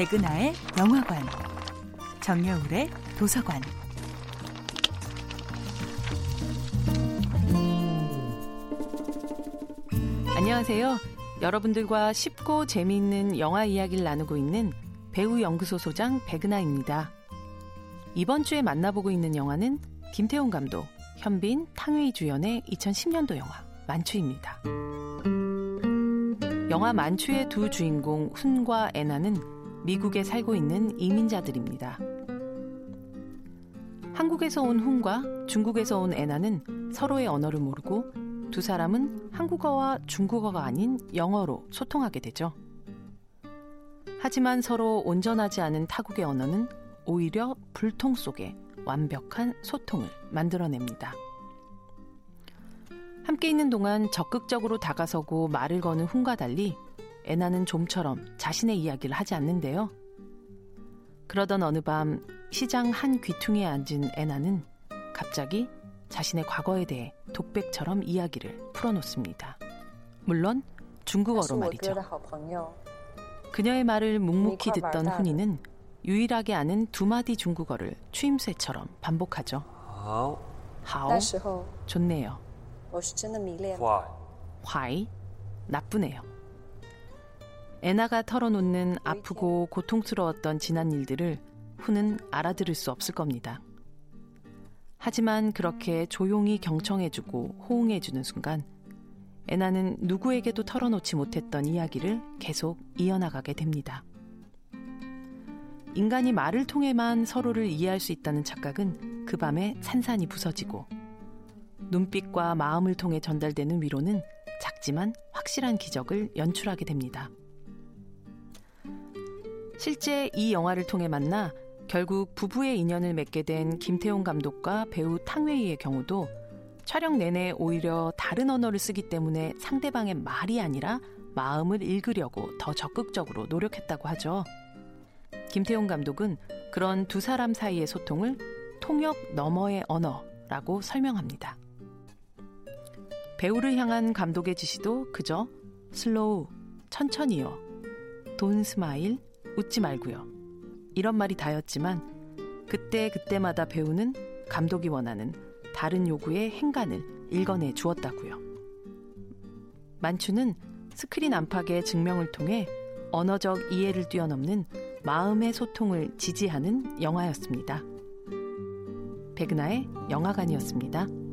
백은하의 영화관, 정여울의 도서관. 안녕하세요. 여러분들과 쉽고 재미있는 영화 이야기를 나누고 있는 배우 연구소 소장 백은하입니다. 이번 주에 만나보고 있는 영화는 김태훈 감독, 현빈, 탕웨이 주연의 2010년도 영화 만추입니다. 영화 만추의 두 주인공 훈과 애나는 미국에 살고 있는 이민자들입니다. 한국에서 온 훈과 중국에서 온 애나는 서로의 언어를 모르고 두 사람은 한국어와 중국어가 아닌 영어로 소통하게 되죠. 하지만 서로 온전하지 않은 타국의 언어는 오히려 불통 속에 완벽한 소통을 만들어냅니다. 함께 있는 동안 적극적으로 다가서고 말을 거는 훈과 달리 애나는 좀처럼 자신의 이야기를 하지 않는데요. 그러던 어느 밤 시장 한 귀퉁이에 앉은 애나는 갑자기 자신의 과거에 대해 독백처럼 이야기를 풀어놓습니다. 물론 중국어로 말이죠. 그녀의 말을 묵묵히 듣던 훈이는 유일하게 아는 두 마디 중국어를 추임새처럼 반복하죠. 하오, 좋네요. 화이, 나쁘네요. 애나가 털어놓는 아프고 고통스러웠던 지난 일들을 훈은 알아들을 수 없을 겁니다. 하지만 그렇게 조용히 경청해주고 호응해주는 순간 애나는 누구에게도 털어놓지 못했던 이야기를 계속 이어나가게 됩니다. 인간이 말을 통해만 서로를 이해할 수 있다는 착각은 그 밤에 산산이 부서지고 눈빛과 마음을 통해 전달되는 위로는 작지만 확실한 기적을 연출하게 됩니다. 실제 이 영화를 통해 만나 결국 부부의 인연을 맺게 된 김태훈 감독과 배우 탕웨이의 경우도 촬영 내내 오히려 다른 언어를 쓰기 때문에 상대방의 말이 아니라 마음을 읽으려고 더 적극적으로 노력했다고 하죠. 김태훈 감독은 그런 두 사람 사이의 소통을 통역 너머의 언어라고 설명합니다. 배우를 향한 감독의 지시도 그저 slow, 천천히요, don't smile, 웃지 말고요. 이런 말이 다였지만 그때 그때마다 배우는 감독이 원하는 다른 요구의 행간을 읽어내 주었다고요. 만추는 스크린 안팎의 증명을 통해 언어적 이해를 뛰어넘는 마음의 소통을 지지하는 영화였습니다. 백은하의 영화관이었습니다.